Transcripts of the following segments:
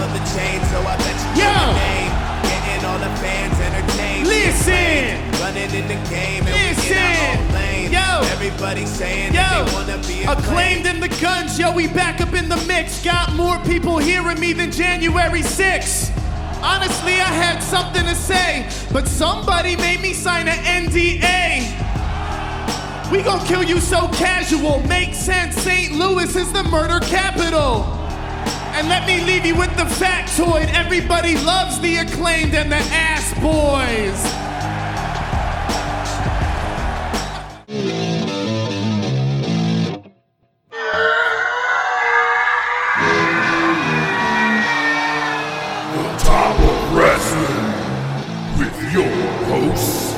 for the change, so I bet you Yo! know the name. Getting all the fans entertained. Listen! Running in the game and we in Listen! our own lane. Yo! Everybody saying Yo, they wanna be acclaimed in the guns, yo, we back up in the mix. Got more people hearing me than January 6th. Honestly, I had something to say, but somebody made me sign an NDA. We gon' kill you so casual. Makes sense, St. Louis is the murder capital. And let me leave you with the factoid everybody loves the acclaimed and the ass boys. The top of Wrestling with your hosts,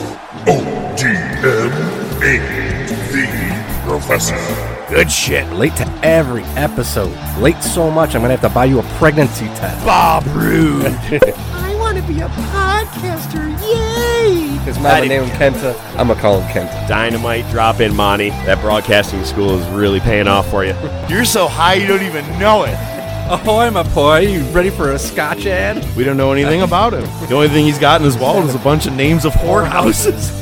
ODM and the Professor. Good shit. Late to every episode. Late so much, I'm gonna have to buy you a pregnancy test. Bob Rude. I want to be a podcaster. Yay! His mama named him Kenta. I'm gonna call him Kenta. Dynamite drop in, Monty. That broadcasting school is really paying off for you. You're so high you don't even know it. Oh, I'm a boy. You ready for a scotch ad? We don't know anything about him. The only thing he's got in his wallet is a bunch of names of whorehouses.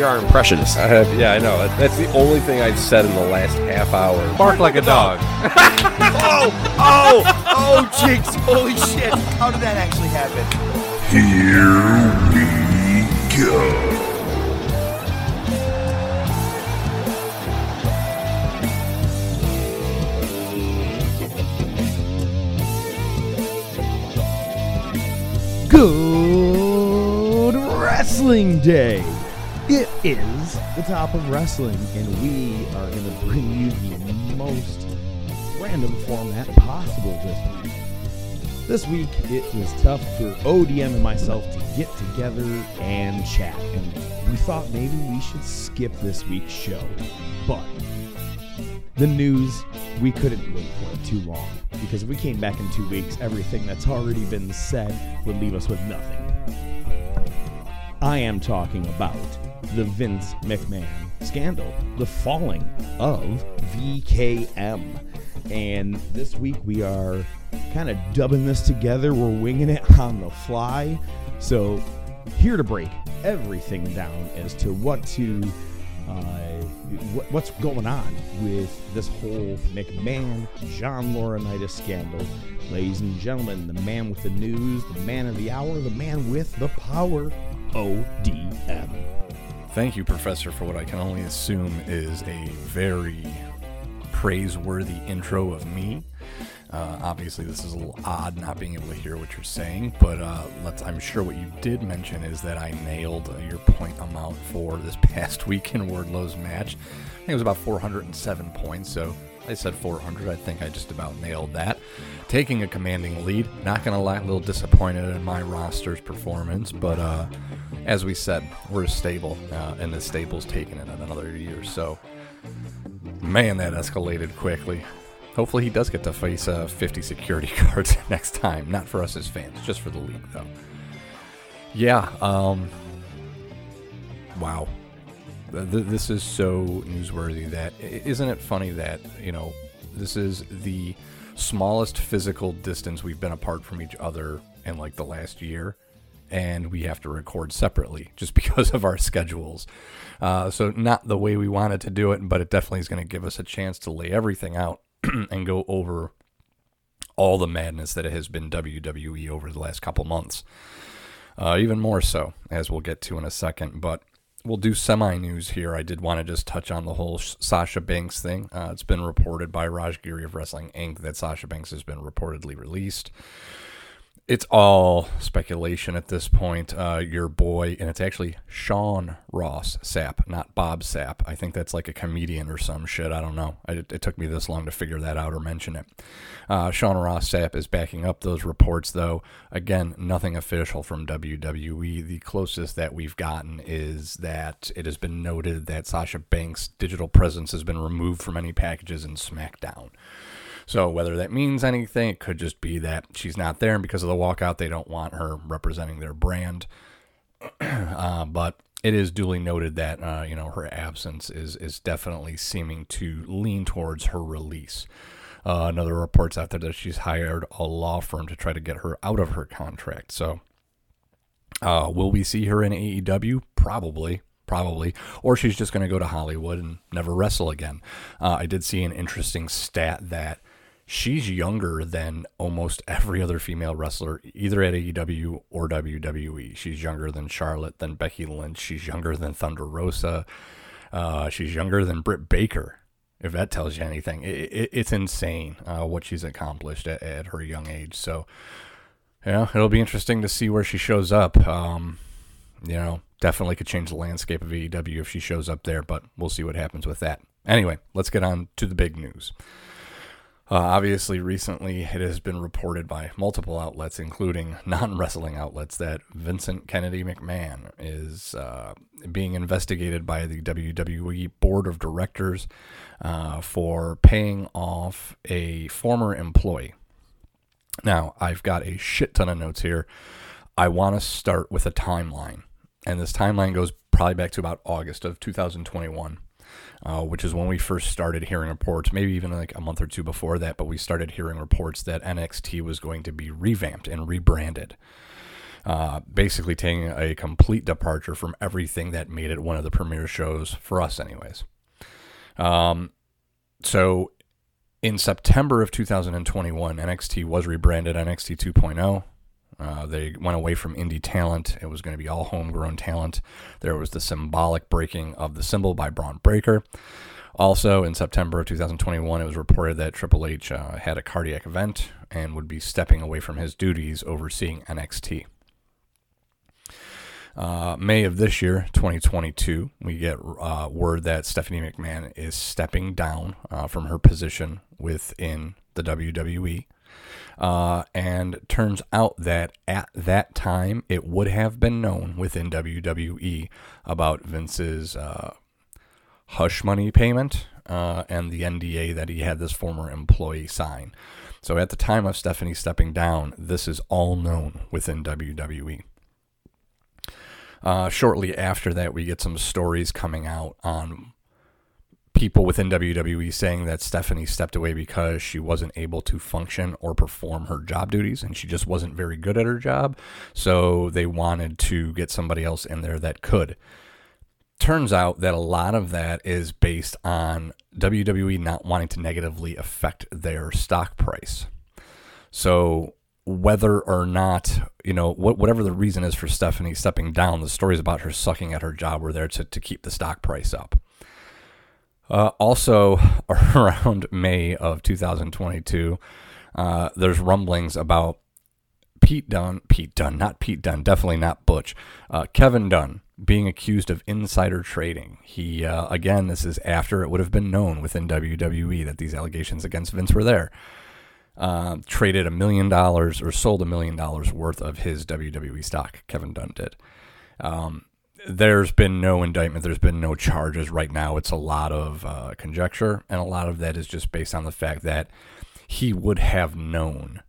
You're our impressionist. Uh, yeah, I know. That's the only thing I've said in the last half hour. Bark like a dog. Oh, oh, oh, Jinx. Holy shit. How did that actually happen? Here we go. Good Wrestling Day. It is the top of wrestling, and we are going to bring you the most random format possible this week. This week, it was tough for ODM and myself to get together and chat, and we thought maybe we should skip this week's show. But the news, we couldn't wait for it too long because if we came back in two weeks, everything that's already been said would leave us with nothing. I am talking about the Vince McMahon scandal, the falling of VKM. And this week we are kind of dubbing this together. We're winging it on the fly. So, here to break everything down as to what to uh, what, what's going on with this whole McMahon John Laurinaitis scandal. Ladies and gentlemen, the man with the news, the man of the hour, the man with the power, ODM. Thank you, Professor, for what I can only assume is a very praiseworthy intro of me. Uh, obviously, this is a little odd not being able to hear what you're saying, but uh, let's. I'm sure what you did mention is that I nailed uh, your point amount for this past week in Wardlow's match. I think it was about 407 points, so I said 400. I think I just about nailed that. Taking a commanding lead. Not gonna lie, a little disappointed in my roster's performance, but uh, as we said, we're stable, uh, and the stable's taking it another year. So, man, that escalated quickly. Hopefully, he does get to face uh, 50 security guards next time. Not for us as fans, just for the league, though. Yeah. Um. Wow. Th- th- This is so newsworthy that isn't it funny that you know this is the smallest physical distance we've been apart from each other in like the last year, and we have to record separately just because of our schedules. Uh, so not the way we wanted to do it, but it definitely is going to give us a chance to lay everything out and go over all the madness that it has been WWE over the last couple months. Uh, even more so, as we'll get to in a second. But we'll do semi news here. I did want to just touch on the whole Sh- Sasha Banks thing. Uh, it's been reported by Raj Giri of Wrestling Inc. that Sasha Banks has been reportedly released. It's all speculation at this point. Uh, your boy, and it's actually Sean Ross Sapp, not Bob Sapp. I think that's like a comedian or some shit. I don't know. I, it took me this long to figure that out or mention it. Uh, Sean Ross Sapp is backing up those reports, though. Again, nothing official from WWE. The closest that we've gotten is that it has been noted that Sasha Banks' digital presence has been removed from any packages in SmackDown. So whether that means anything, it could just be that she's not there, and because of the walkout, they don't want her representing their brand. uh, but it is duly noted that uh, you know her absence is is definitely seeming to lean towards her release. Uh, another reports out there that she's hired a law firm to try to get her out of her contract. So, uh, will we see her in AEW? Probably probably, or she's just going to go to Hollywood and never wrestle again. Uh, I did see an interesting stat that she's younger than almost every other female wrestler, either at AEW or WWE. She's younger than Charlotte, than Becky Lynch. She's younger than Thunder Rosa. Uh, she's younger than Britt Baker. If that tells you anything, it, it, it's insane uh, what she's accomplished at, at, her young age. So, yeah, it'll be interesting to see where she shows up. Um, you know, definitely could change the landscape of AEW if she shows up there, but we'll see what happens with that. Anyway, let's get on to the big news. Uh, obviously, recently it has been reported by multiple outlets, including non wrestling outlets, that Vincent Kennedy McMahon is uh, being investigated by the WWE Board of Directors uh, for paying off a former employee. Now, I've got a shit ton of notes here. I want to start with a timeline, and this timeline goes probably back to about August of 2021 uh, which is when we first started hearing reports, maybe even like a month or two before that, but we started hearing reports that NXT was going to be revamped and rebranded. Uh, basically, taking a complete departure from everything that made it one of the premier shows for us, anyways. Um, so in September of 2021, NXT was rebranded NXT 2.0. Uh, they went away from indie talent. It was going to be all homegrown talent. There was the symbolic breaking of the symbol by Bron Breakker. Also, in September of 2021, it was reported that Triple H uh, had a cardiac event and would be stepping away from his duties overseeing NXT. Uh, May of this year, 2022, we get uh, word that Stephanie McMahon is stepping down uh, from her position within the WWE. Uh, and turns out that at that time, it would have been known within WWE about Vince's uh, hush money payment uh, and the NDA that he had this former employee sign. So at the time of Stephanie stepping down, this is all known within WWE. Uh, shortly after that, we get some stories coming out on people within WWE saying that Stephanie stepped away because she wasn't able to function or perform her job duties and she just wasn't very good at her job. So they wanted to get somebody else in there that could. Turns out that a lot of that is based on WWE not wanting to negatively affect their stock price. So whether or not you know whatever the reason is for Stephanie stepping down, the stories about her sucking at her job were there to, to keep the stock price up. Uh, also, around May of 2022, uh, there's rumblings about Pete Dunne, Pete Dunne, not Pete Dunne, definitely not Butch, uh, Kevin Dunn being accused of insider trading. He, uh, again, this is after it would have been known within WWE that these allegations against Vince were there. Uh, traded a million dollars or sold a million dollars worth of his WWE stock. Kevin Dunn did. Um, there's been no indictment. There's been no charges right now. It's a lot of uh, conjecture, and a lot of that is just based on the fact that he would have known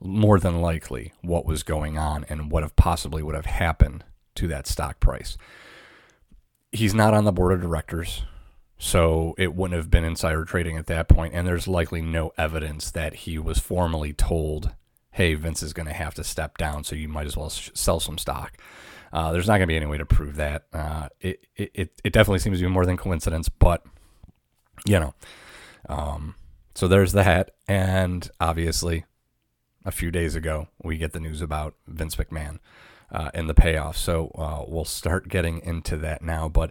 more than likely what was going on and what have possibly would have happened to that stock price. He's not on the board of directors, so it wouldn't have been insider trading at that point, and there's likely no evidence that he was formally told, "Hey, Vince is going to have to step down, so you might as well sh- sell some stock." Uh, there's not going to be any way to prove that. Uh, it, it, it definitely seems to be more than coincidence, but, you know. Um, so there's that. And obviously, a few days ago, we get the news about Vince McMahon uh, and the payoff. So uh, we'll start getting into that now. But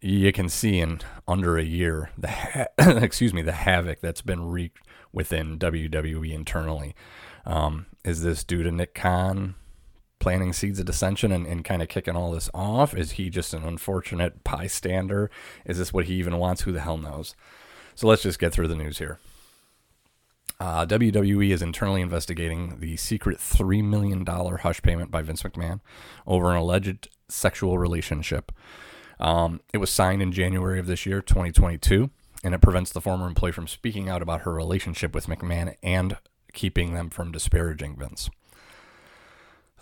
you can see in under a year the ha- excuse me the havoc that's been wreaked within WWE internally. Um, is this due to Nick Khan planting seeds of dissension and, and kind of kicking all this off? Is he just an unfortunate bystander? Is this what he even wants? Who the hell knows? So let's just get through the news here. Uh, WWE is internally investigating the secret $3 million hush payment by Vince McMahon over an alleged sexual relationship. Um, it was signed in January of this year, 2022, and it prevents the former employee from speaking out about her relationship with McMahon and keeping them from disparaging Vince.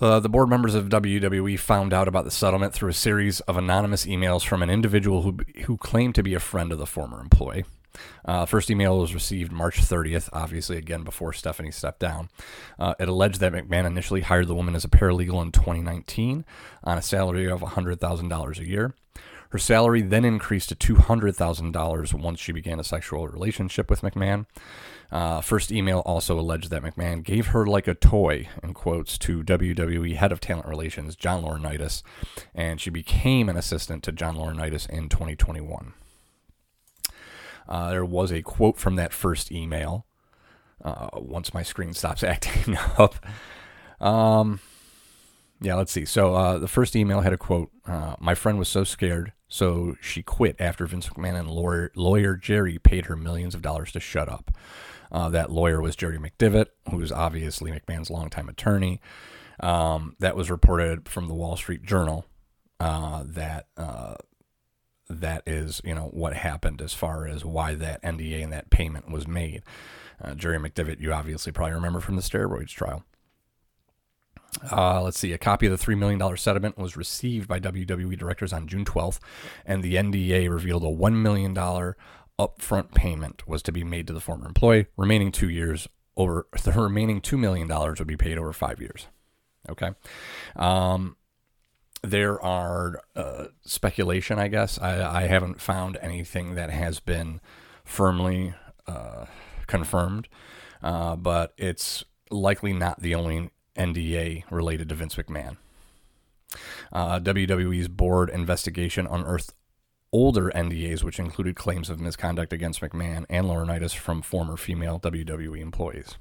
Uh, the board members of WWE found out about the settlement through a series of anonymous emails from an individual who, who claimed to be a friend of the former employee. Uh, first email was received March 30th, obviously, again, before Stephanie stepped down. Uh, it alleged that McMahon initially hired the woman as a paralegal in 2019 on a salary of $100,000 a year. Her salary then increased to $200,000 once she began a sexual relationship with McMahon. Uh, first email also alleged that McMahon gave her like a toy, in quotes, to WWE head of talent relations, John Laurinaitis, and she became an assistant to John Laurinaitis in 2021. Uh, there was a quote from that first email. Uh, once my screen stops acting up. Um, yeah, let's see. So uh, the first email had a quote. Uh, my friend was so scared, so she quit after Vince McMahon and lawyer, lawyer Jerry paid her millions of dollars to shut up. Uh, that lawyer was Jerry McDevitt, who's obviously McMahon's longtime attorney. Um, that was reported from the Wall Street Journal. Uh, that uh, that is, you know, what happened as far as why that NDA and that payment was made. Uh, Jerry McDevitt, you obviously probably remember from the steroids trial. Uh, let's see. A copy of the $3 million settlement was received by WWE directors on June 12th, and the NDA revealed a $1 million upfront payment was to be made to the former employee. Remaining two years over the remaining $2 million would be paid over five years. Okay. Um, there are uh, speculation, I guess. I, I, haven't found anything that has been firmly uh, confirmed, uh, but it's likely not the only NDA related to Vince McMahon. Uh, WWE's board investigation unearthed older NDAs, which included claims of misconduct against McMahon and Laurinaitis from former female WWE employees.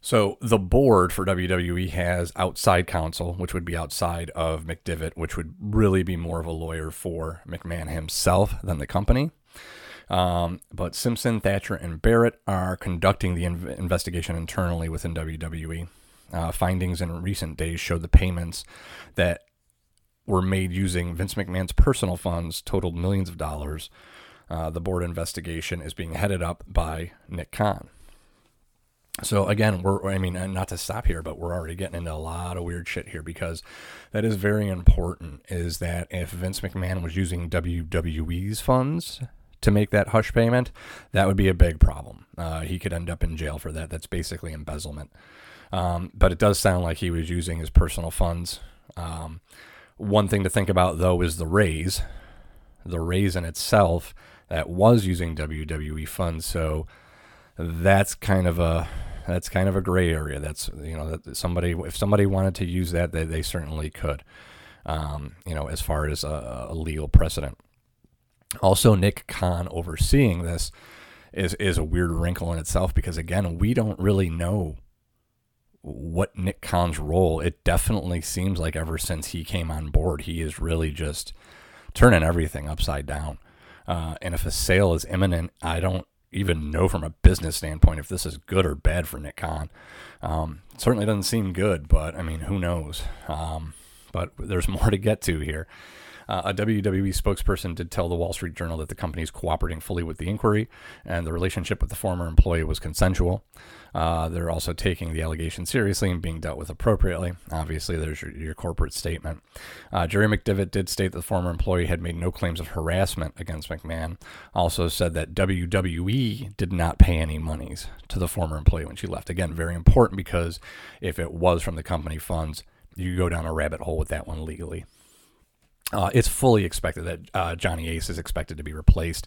So the board for WWE has outside counsel, which would be outside of McDevitt, which would really be more of a lawyer for McMahon himself than the company. Um, but Simpson, Thacher, and Bartlett are conducting the inv- investigation internally within WWE. Uh, findings in recent days show the payments that were made using Vince McMahon's personal funds totaled millions of dollars. Uh, the board investigation is being headed up by Nick Khan. So again, we're I mean, not to stop here, but we're already getting into a lot of weird shit here because that is very important. Is that if Vince McMahon was using WWE's funds to make that hush payment, that would be a big problem. Uh, he could end up in jail for that. That's basically embezzlement. Um, but it does sound like he was using his personal funds. Um, one thing to think about though is the raise. The raise in itself that was using WWE funds, so that's kind of a that's kind of a gray area. That's you know that somebody if somebody wanted to use that, they, they certainly could. Um, you know, as far as a, a, legal precedent. Also, Nick Khan overseeing this is is a weird wrinkle in itself because again, we don't really know what Nick Khan's role. It definitely seems like ever since he came on board, he is really just turning everything upside down. Uh, and if a sale is imminent, I don't even know from a business standpoint if this is good or bad for Nick Khan. Um, certainly doesn't seem good, but I mean, who knows? Um, but there's more to get to here. Uh, a WWE spokesperson did tell the Wall Street Journal that the company is cooperating fully with the inquiry and the relationship with the former employee was consensual. Uh, they're also taking the allegation seriously and being dealt with appropriately. Obviously, there's your, your corporate statement. Uh, Jerry McDevitt did state that the former employee had made no claims of harassment against McMahon. Also said that WWE did not pay any monies to the former employee when she left. Again, very important because if it was from the company funds, you go down a rabbit hole with that one legally. Uh, it's fully expected that uh, Johnny Ace is expected to be replaced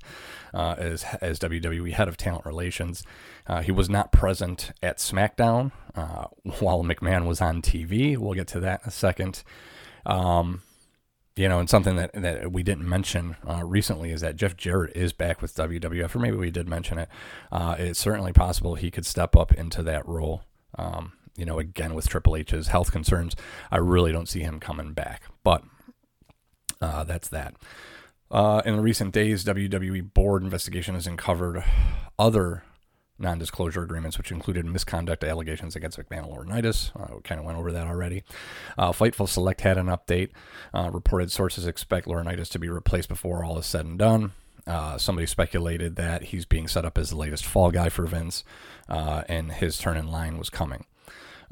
uh, as as WWE head of talent relations. Uh, he was not present at SmackDown uh, while McMahon was on TV. We'll get to that in a second. Um, you know, and something that, that we didn't mention uh, recently is that Jeff Jarrett is back with WWF, or maybe we did mention it. It's certainly possible he could step up into that role. Um, you know, again with Triple H's health concerns, I really don't see him coming back. But uh, that's that. Uh, in the recent days, WWE board investigation has uncovered other non-disclosure agreements, which included misconduct allegations against McMahon and Laurinaitis. Uh, we kind of went over that already. Uh, Fightful Select had an update. Uh, reported sources expect Laurinaitis to be replaced before all is said and done. Uh, somebody speculated that he's being set up as the latest fall guy for Vince, uh, and his turn in line was coming.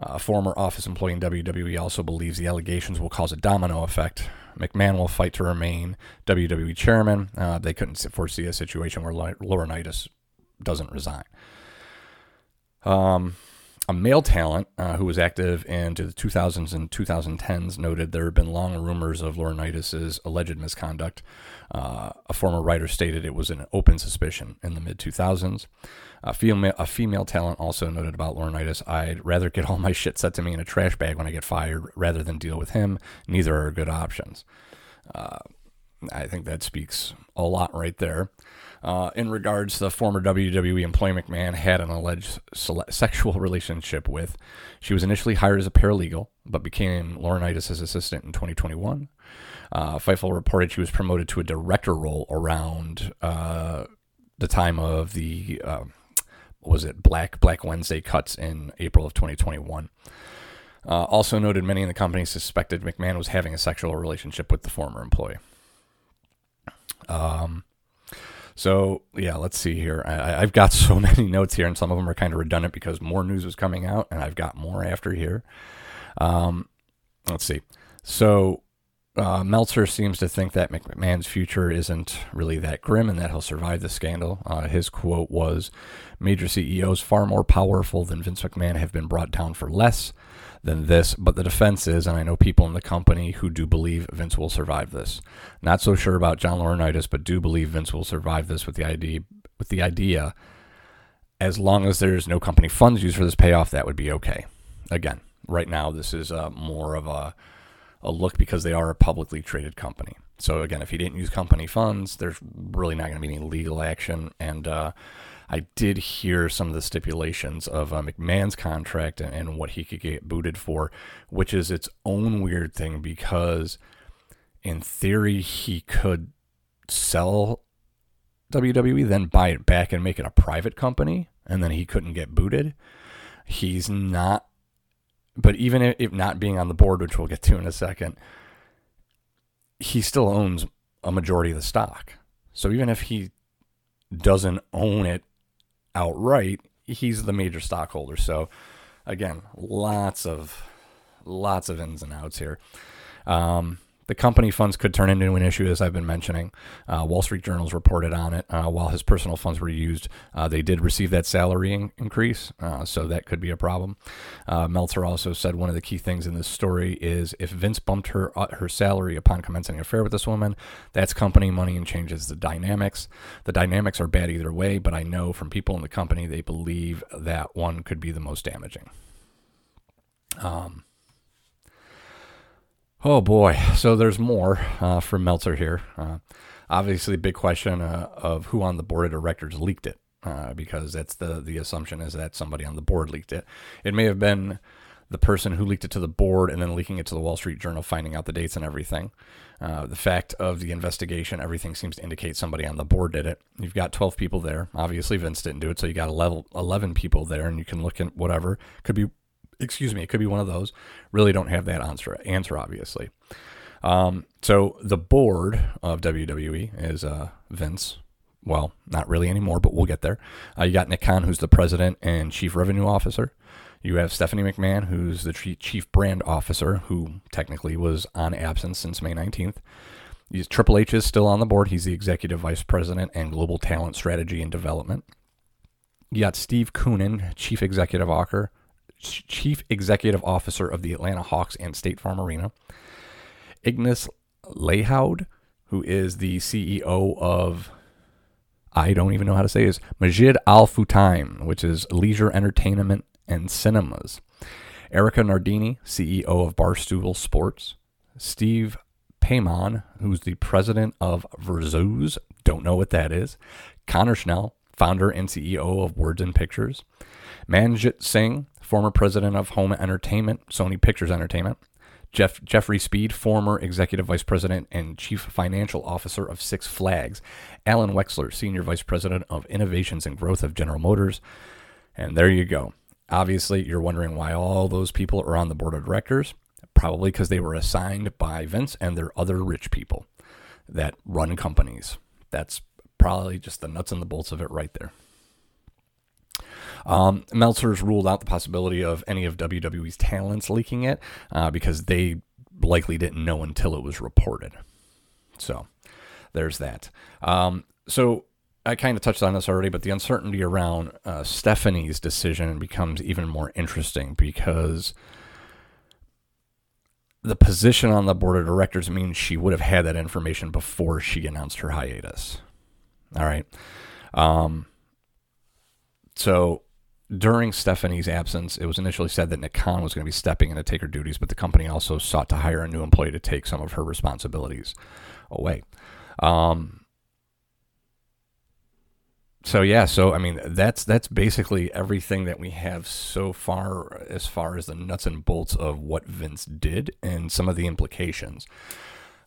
A former office employee in WWE also believes the allegations will cause a domino effect. McMahon will fight to remain WWE chairman. Uh, they couldn't foresee a situation where Laurinaitis doesn't resign. Um, a male talent uh, who was active into the 2000s and 2010s noted there have been long rumors of Laurinaitis' alleged misconduct. Uh, a former writer stated it was an open suspicion in the mid 2000s. A female, a female talent also noted about Laurinaitis, I'd rather get all my shit set to me in a trash bag when I get fired rather than deal with him. Neither are good options. Uh, I think that speaks a lot right there. Uh, in regards to the former WWE employee McMahon had an alleged sexual relationship with. She was initially hired as a paralegal, but became Laurinaitis' assistant in 2021. Uh, Fightful reported she was promoted to a director role around uh, the time of the uh, was it Black Black Wednesday cuts in April of 2021. Uh, also noted many in the company suspected McMahon was having a sexual relationship with the former employee. Um, so yeah, let's see here. I, have got so many notes here, and some of them are kind of redundant because more news was coming out, and I've got more after here. Um, let's see. So uh, Meltzer seems to think that McMahon's future isn't really that grim and that he'll survive the scandal. Uh, his quote was Major CEOs far more powerful than Vince McMahon have been brought down for less than this, but the defense is, and I know people in the company who do believe Vince will survive this. Not so sure about John Laurinaitis, but do believe Vince will survive this with the idea with the idea as long as there's no company funds used for this payoff, that would be okay. Again, right now this is uh, more of a a look because they are a publicly traded company. So again, if he didn't use company funds, there's really not going to be any legal action, and uh, I did hear some of the stipulations of uh, McMahon's contract and, and what he could get booted for, which is its own weird thing because, in theory, he could sell WWE, then buy it back and make it a private company, and then he couldn't get booted. He's not, but even if not being on the board, which we'll get to in a second, he still owns a majority of the stock. So even if he doesn't own it outright, he's the major stockholder. So again, lots of lots of ins and outs here. Um, the company funds could turn into an issue, as I've been mentioning. Uh, Wall Street Journal's reported on it. Uh, while his personal funds were used, uh, they did receive that salary in- increase, uh, so that could be a problem. Uh, Meltzer also said one of the key things in this story is if Vince bumped her uh, her salary upon commencing an affair with this woman, that's company money and changes the dynamics. The dynamics are bad either way, but I know from people in the company they believe that one could be the most damaging. Um, Oh boy, so there's more uh, from Meltzer here. Uh, obviously, big question uh, of who on the board of directors leaked it, uh, because that's the the assumption is that somebody on the board leaked it. It may have been the person who leaked it to the board and then leaking it to the Wall Street Journal, finding out the dates and everything. Uh, the fact of the investigation, everything seems to indicate somebody on the board did it. You've got 12 people there. Obviously, Vince didn't do it, so you got 11 people there, and you can look at whatever. Could be excuse me, it could be one of those. Really don't have that answer, answer obviously. Um, so the board of WWE is uh, Vince. Well, not really anymore, but we'll get there. Uh, you got Nick Khan, who's the president and chief revenue officer. You have Stephanie McMahon, who's the chief brand officer, who technically was on absence since May 19th. He's, Triple H is still on the board. He's the executive vice president and global talent strategy and development. You got Steve Koonin, chief executive officer, Chief Executive Officer of the Atlanta Hawks and State Farm Arena. Ignace Lahoud, who is the CEO of, I don't even know how to say this, Majid Al Futtaim, which is Leisure Entertainment and Cinemas. Erika Nardini, CEO of Barstool Sports. Steve Pamon, who's the president of Verzuz, don't know what that is. Connor Schell, founder and CEO of Words and Pictures. Manjit Singh, former president of Home Entertainment, Sony Pictures Entertainment. Jeff Jeffrey Speed, former executive vice president and chief financial officer of Six Flags. Alan Wexler, senior vice president of innovations and growth of General Motors. And there you go. Obviously, you're wondering why all those people are on the board of directors. Probably because they were assigned by Vince and their other rich people that run companies. That's probably just the nuts and the bolts of it right there. Um, Meltzer's ruled out the possibility of any of WWE's talents leaking it uh, because they likely didn't know until it was reported. So there's that. Um, so I kind of touched on this already, but the uncertainty around uh, Stephanie's decision becomes even more interesting because the position on the board of directors means she would have had that information before she announced her hiatus. All right. Um, so during Stephanie's absence, it was initially said that Nick Khan was going to be stepping in to take her duties, but the company also sought to hire a new employee to take some of her responsibilities away. Um, so yeah, so I mean that's that's basically everything that we have so far as far as the nuts and bolts of what Vince did and some of the implications.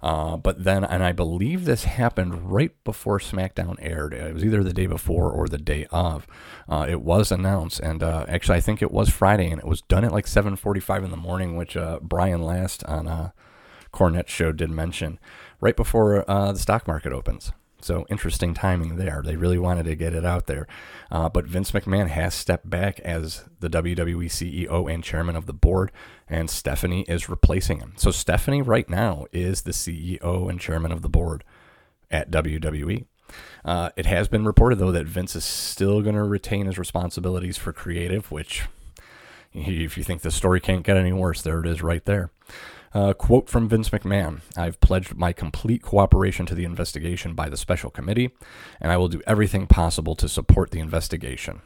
Uh, but then, and I believe this happened right before SmackDown aired. It was either the day before or the day of. Uh, it was announced, and uh, actually, I think it was Friday, and it was done at like 7:45 in the morning, which uh, Brian Last on a Cornette show did mention right before uh, the stock market opens. So interesting timing there. They really wanted to get it out there. Uh, but Vince McMahon has stepped back as the WWE CEO and chairman of the board, and Stephanie is replacing him. So Stephanie right now is the CEO and chairman of the board at WWE. Uh, it has been reported though that Vince is still going to retain his responsibilities for creative, which if you think the story can't get any worse, there it is right there. Uh, quote from Vince McMahon I've pledged my complete cooperation to the investigation by the special committee, and I will do everything possible to support the investigation.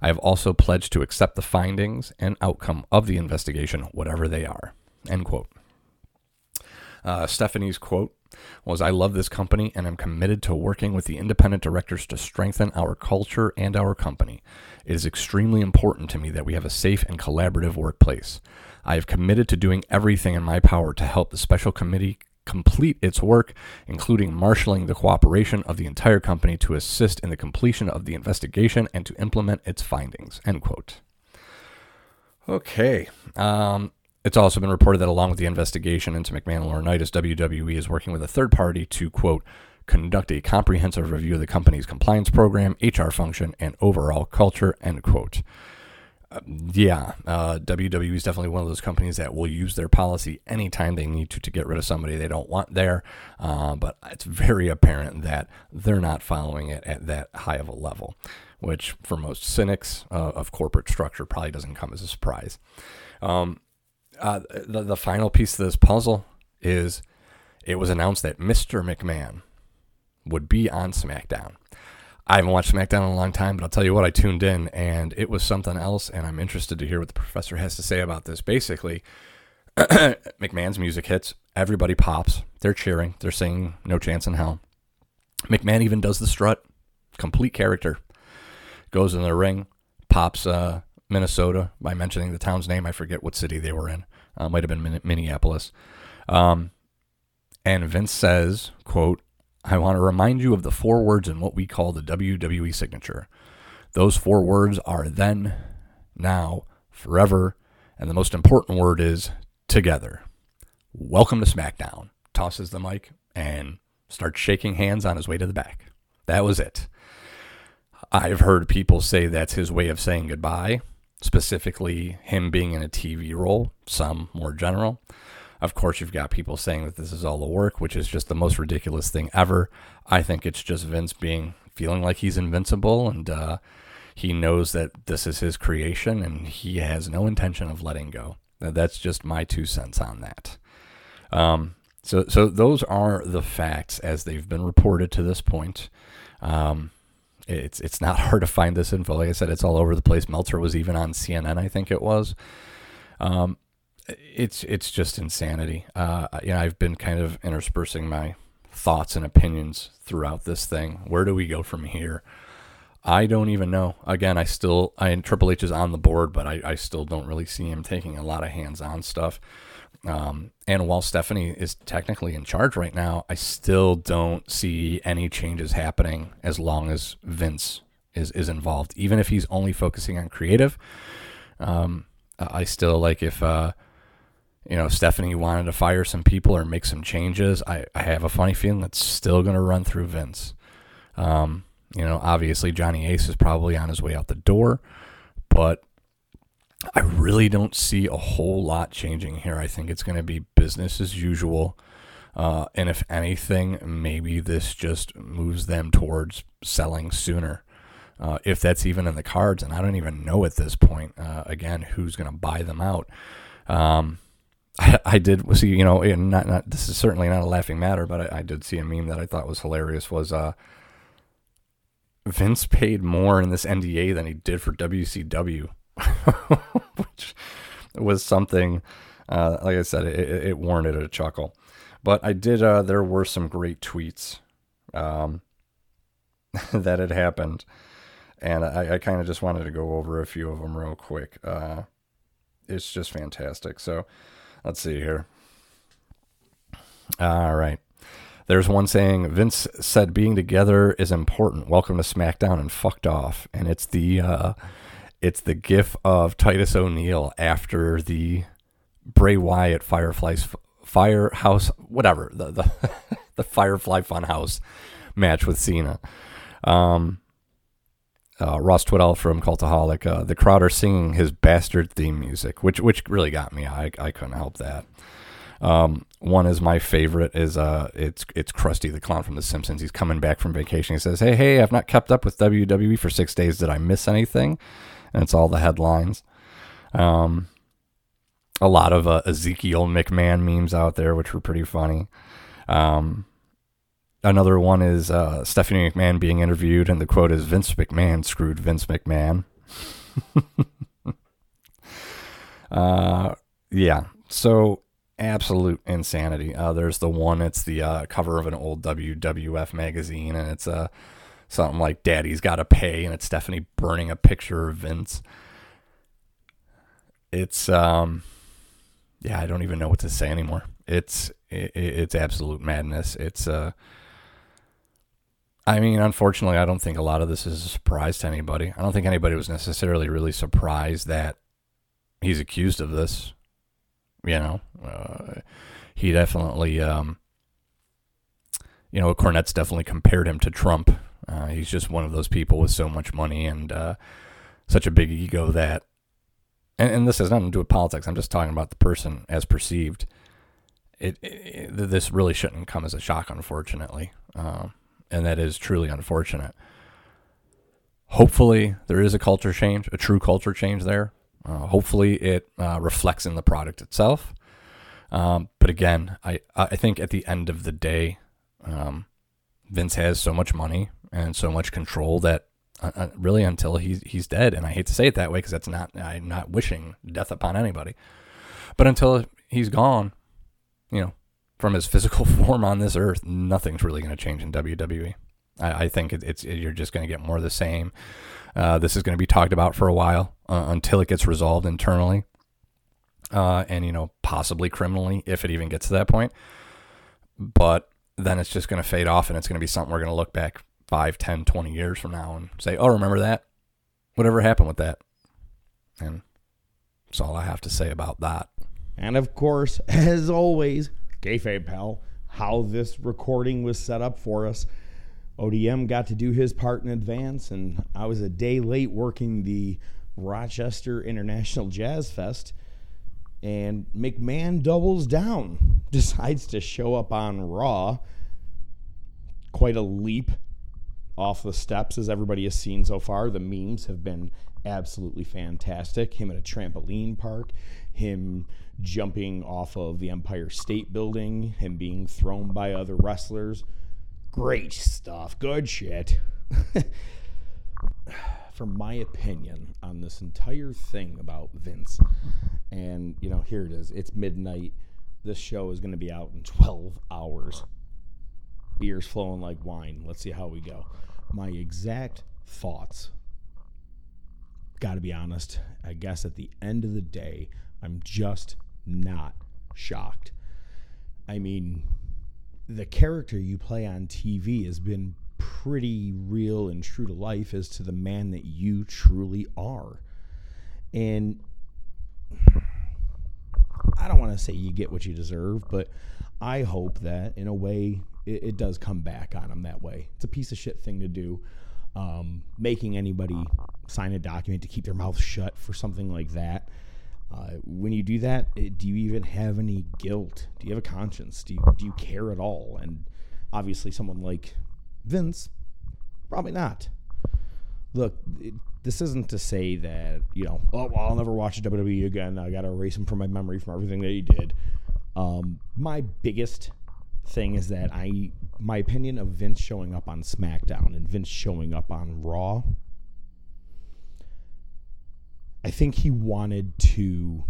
I have also pledged to accept the findings and outcome of the investigation, whatever they are. End quote. Uh, Stephanie's quote was I love this company and am committed to working with the independent directors to strengthen our culture and our company. It is extremely important to me that we have a safe and collaborative workplace. I have committed to doing everything in my power to help the special committee complete its work, including marshaling the cooperation of the entire company to assist in the completion of the investigation and to implement its findings. End quote. Okay. Um, it's also been reported that along with the investigation into McMahon and Laurinaitis, WWE is working with a third party to, quote, conduct a comprehensive review of the company's compliance program, HR function, and overall culture, end quote. Uh, yeah, uh, WWE is definitely one of those companies that will use their policy anytime they need to to get rid of somebody they don't want there. Uh, but it's very apparent that they're not following it at that high of a level, which for most cynics uh, of corporate structure probably doesn't come as a surprise. Um, uh, the, the final piece of this puzzle is it was announced that Mr. McMahon would be on SmackDown. I haven't watched SmackDown in a long time, but I'll tell you what, I tuned in and it was something else, and I'm interested to hear what the professor has to say about this. Basically, McMahon's music hits, everybody pops, they're cheering, they're singing No Chance in Hell. McMahon even does the strut, complete character. Goes in the ring, pops uh, Minnesota by mentioning the town's name. I forget what city they were in. Uh, might have been Minneapolis. Um, and Vince says, quote, I want to remind you of the four words in what we call the WWE signature. Those four words are then, now, forever, and the most important word is together. Welcome to SmackDown. Tosses the mic and starts shaking hands on his way to the back. That was it. I've heard people say that's his way of saying goodbye, specifically him being in a TV role, some more general. Of course, you've got people saying that this is all a work, which is just the most ridiculous thing ever. I think it's just Vince being feeling like he's invincible and uh, he knows that this is his creation and he has no intention of letting go. That's just my two cents on that. Um, so, so those are the facts as they've been reported to this point. Um, it's it's not hard to find this info. Like I said, it's all over the place. Meltzer was even on CNN, I think it was. Um, it's it's just insanity. Uh, you know, I've been kind of interspersing my thoughts and opinions throughout this thing. Where do we go from here? I don't even know. Again, I still, I Triple H is on the board, but I, I still don't really see him taking a lot of hands-on stuff. Um, and while Stephanie is technically in charge right now, I still don't see any changes happening as long as Vince is is involved. Even if he's only focusing on creative, um, I still like if uh, you know Stephanie wanted to fire some people or make some changes. I, I have a funny feeling that's still going to run through Vince. Um, you know, obviously Johnny Ace is probably on his way out the door, but I really don't see a whole lot changing here. I think it's going to be business as usual. Uh, and if anything, maybe this just moves them towards selling sooner. Uh, if that's even in the cards, and I don't even know at this point, uh, again, who's going to buy them out. Um, I, I, did see, you know, not, not, this is certainly not a laughing matter, but I, I did see a meme that I thought was hilarious was, uh, Vince paid more in this NDA than he did for WCW, which was something. Uh, like I said, it, it, warranted a chuckle. But I did. Uh, there were some great tweets um, that had happened, and I, I kind of just wanted to go over a few of them real quick. Uh, it's just fantastic. So let's see here. All right. There's one saying Vince said being together is important. Welcome to SmackDown and fucked off. And it's the uh, it's the gif of Titus O'Neil after the Bray Wyatt Fireflies Firehouse whatever the the, the Firefly Funhouse match with Cena. Um, uh, Ross Tweddell from Cultaholic. Uh, the crowd are singing his bastard theme music, which which really got me. I I couldn't help that. Um, one is my favorite is uh it's it's Krusty the Clown from The Simpsons. He's coming back from vacation. He says, "Hey, hey, I've not kept up with WWE for six days. Did I miss anything?" And it's all the headlines. Um, a lot of uh, Ezekiel McMahon memes out there, which were pretty funny. Um, another one is uh, Stephanie McMahon being interviewed, and the quote is Vince McMahon screwed Vince McMahon. uh, yeah. So absolute insanity. Uh, there's the one, it's the uh, cover of an old WWF magazine, and it's uh, something like Daddy's Gotta Pay, and it's Stephanie burning a picture of Vince. It's, um, yeah, I don't even know what to say anymore. It's, it, it's absolute madness. It's, uh, I mean, unfortunately, I don't think a lot of this is a surprise to anybody. I don't think anybody was necessarily really surprised that he's accused of this. You know, uh, he definitely, um, you know, Cornette's definitely compared him to Trump. Uh, he's just one of those people with so much money and uh, such a big ego that, and, and, this has nothing to do with politics. I'm just talking about the person as perceived. It, it this really shouldn't come as a shock, unfortunately, um, and that is truly unfortunate. Hopefully, there is a culture change, a true culture change there. Uh, hopefully, it uh, reflects in the product itself. Um, but again, I, I think at the end of the day, um, Vince has so much money and so much control that uh, uh really until he's he's dead, and I hate to say it that way because that's not I'm not wishing death upon anybody, but until he's gone, you know, from his physical form on this earth, nothing's really going to change in WWE. I, I think it, it's it, you're just going to get more of the same. Uh, this is going to be talked about for a while uh, until it gets resolved internally, uh, and you know possibly criminally if it even gets to that point. But then it's just going to fade off, and it's going to be something we're going to look back 5, 10, 20 years from now and say, "Oh, remember that? Whatever happened with that?" And that's all I have to say about that. And of course, as always, kayfabe pal, how this recording was set up for us. ODM got to do his part in advance, and I was a day late working the Rochester International Jazz Fest. And McMahon doubles down, decides to show up on Raw. Quite a leap off the steps, as everybody has seen so far. The memes have been absolutely fantastic. Him at a trampoline park, him jumping off of the Empire State Building, him being thrown by other wrestlers. Great stuff. Good shit. for my opinion on this entire thing about Vince, and you know, here it is. It's midnight. This show is going to be out in 12 hours. Beer's flowing like wine. Let's see how we go. My exact thoughts. Got to be honest. I guess at the end of the day, I'm just not shocked. I mean, the character you play on TV has been pretty real and true to life as to the man that you truly are. And I don't want to say you get what you deserve, but I hope that in a way it, it does come back on him that way. It's a piece of shit thing to do. Um, making anybody sign a document to keep their mouth shut for something like that. Uh, when you do that, do you even have any guilt? Do you have a conscience? Do you, do you care at all? And obviously, someone like Vince, probably not. Look, it, this isn't to say that you know, oh, well, I'll never watch WWE again. I got to erase him from my memory from everything that he did. Um, my biggest thing is that I, my opinion of Vince showing up on SmackDown and Vince showing up on Raw. I think he wanted to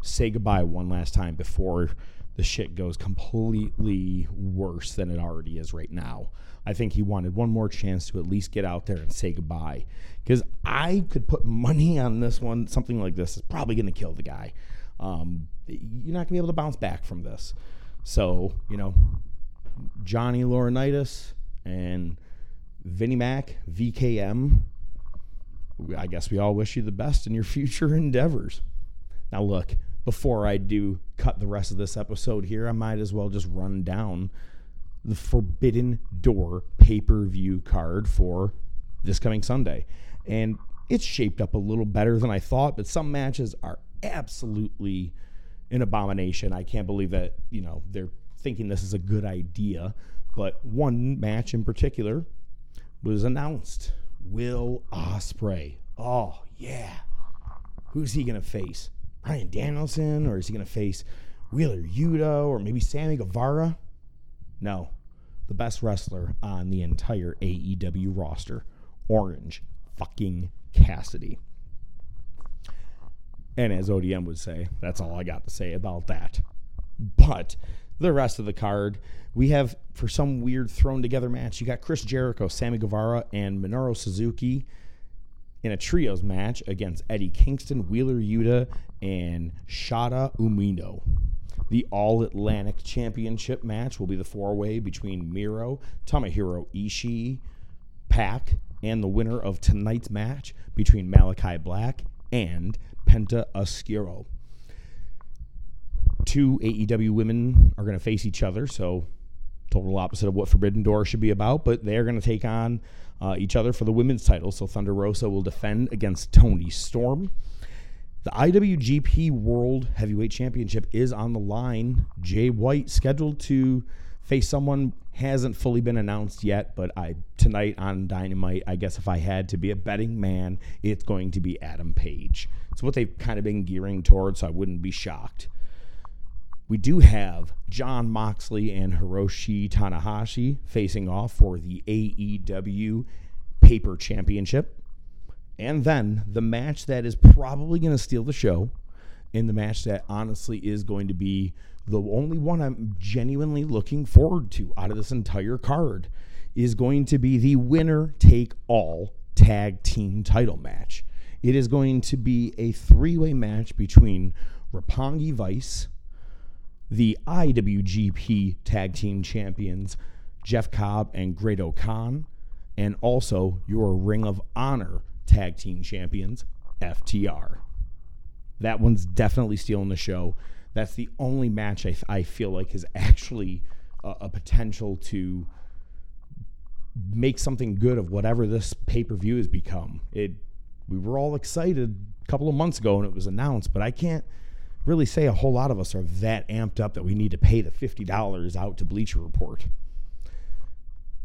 say goodbye one last time before the shit goes completely worse than it already is right now. I think he wanted one more chance to at least get out there and say goodbye. Because I could put money on this one. Something like this is probably going to kill the guy. Um, you're not going to be able to bounce back from this. So, you know, Johnny Laurinaitis and Vinnie Mac, VKM, I guess we all wish you the best in your future endeavors. Now, look, before I do cut the rest of this episode here, I might as well just run down the Forbidden Door pay per view card for this coming Sunday. And it's shaped up a little better than I thought, but some matches are absolutely an abomination. I can't believe that, you know, they're thinking this is a good idea. But one match in particular was announced Will Ospreay. Oh, yeah. Who's he to face? Bryan Danielson? Or is he to face Wheeler Yuta? Or maybe Sammy Guevara? No. The best wrestler on the entire AEW roster. Orange fucking Cassidy. And as ODM would say, that's all I got to say about that. But the rest of the card, we have for some weird thrown together match, you got Chris Jericho, Sammy Guevara, and Minoru Suzuki in a trios match against Eddie Kingston, Wheeler Yuta, and Shota Umino. The All Atlantic Championship match will be the four way between Miro, Tomohiro Ishii, Pac, and the winner of tonight's match between Malachi Black and Penta Oscuro. Two AEW women are going to face each other, so total opposite of what Forbidden Door should be about, but they're going to take on uh, each other for the women's title. So Thunder Rosa will defend against Toni Storm. The IWGP World Heavyweight Championship is on the line. Jay White scheduled to face someone hasn't fully been announced yet, but I tonight on Dynamite, I guess if I had to be a betting man, it's going to be Adam Page. It's what they've kind of been gearing towards, so I wouldn't be shocked. We do have Jon Moxley and Hiroshi Tanahashi facing off for the AEW Paper Championship. And then the match that is probably going to steal the show, and the match that honestly is going to be the only one I'm genuinely looking forward to out of this entire card, is going to be the winner take all tag team title match. It is going to be a three way match between Roppongi Vice, the IWGP Tag Team Champions, Jeff Cobb and Great-O-Khan, and also your Ring of Honor Tag Team Champions, FTR. That one's definitely stealing the show. That's the only match I, I feel like is actually a, a potential to make something good of whatever this pay per view has become. It we were all excited a couple of months ago when it was announced, but I can't really say a whole lot of us are that amped up that we need to pay the $50 out to Bleacher Report.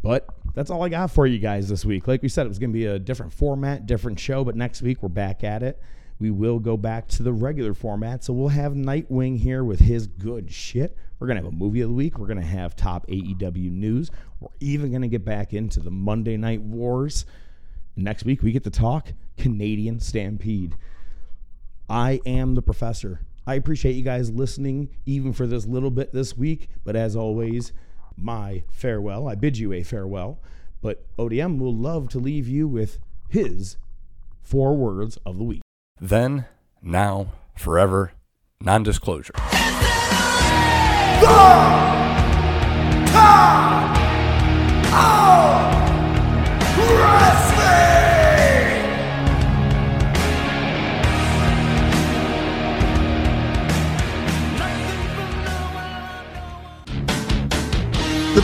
But that's all I got for you guys this week. Like we said, it was going to be a different format, different show, but next week we're back at it. We will go back to the regular format. So we'll have Nightwing here with his good shit. We're going to have a movie of the week. We're going to have top AEW news. We're even going to get back into the Monday Night Wars. next week we get to talk Canadian Stampede. I am the professor. I appreciate you guys listening, even for this little bit this week. But as always, my farewell. I bid you a farewell. But ODM will love to leave you with his four words of the week. Then, now, forever, non disclosure. The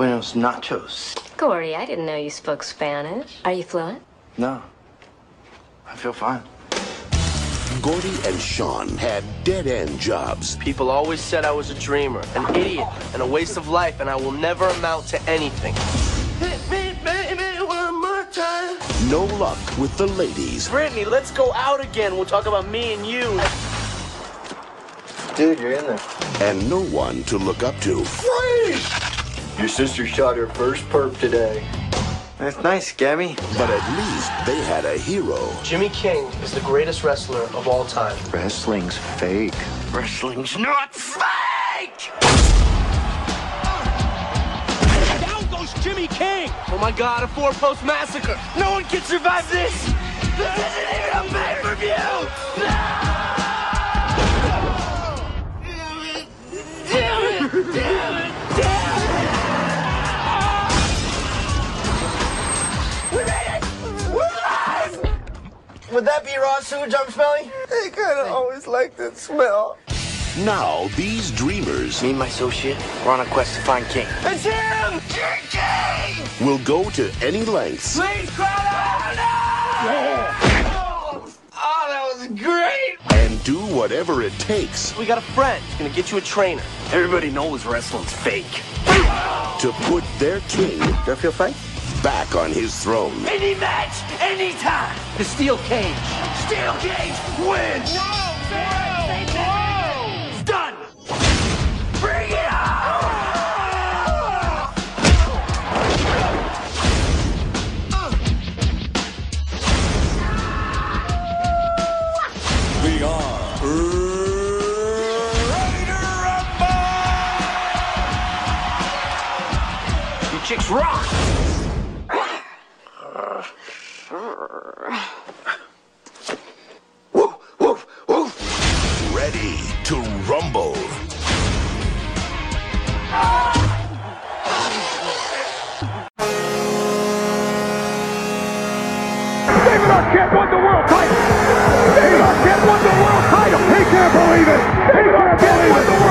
Buenos nachos. Corey, I didn't know you spoke Spanish. Are you fluent? No. I feel fine. Gordie and Sean had dead end jobs. People always said I was a dreamer, an idiot, and a waste of life, and I will never amount to anything. Hit me, baby, one more time. No luck with the ladies. Brittany, let's go out again. We'll talk about me and you. Dude, you're in there. And no one to look up to. Your sister shot her first perp today. That's nice, Gabby. But at least they had a hero. Jimmy King is the greatest wrestler of all time. Wrestling's fake. Wrestling's not fake! Down goes Jimmy King! Oh my god, a four-post massacre! No one can survive this! This isn't even a pay-per-view! Damn Would that be raw sewage I'm smelling? I kinda always like that smell. Now these dreamers Me and my associate, we're on a quest to find King. It's him! King King! will go to any lengths Please crowd out! No! Oh, oh, that was great! and do whatever it takes We got a friend. He's gonna get you a trainer. Everybody knows wrestling's fake. to put their king Do I feel fake? Back on his throne. Any match, anytime. The steel cage. Steel cage wins. No, no, no. It's done. Bring it on. We are You chicks rock. Woof, woof, woof. Ready to rumble. David Arquette won the world title. David Arquette won the world title. He can't believe it. David Arquette won the world title.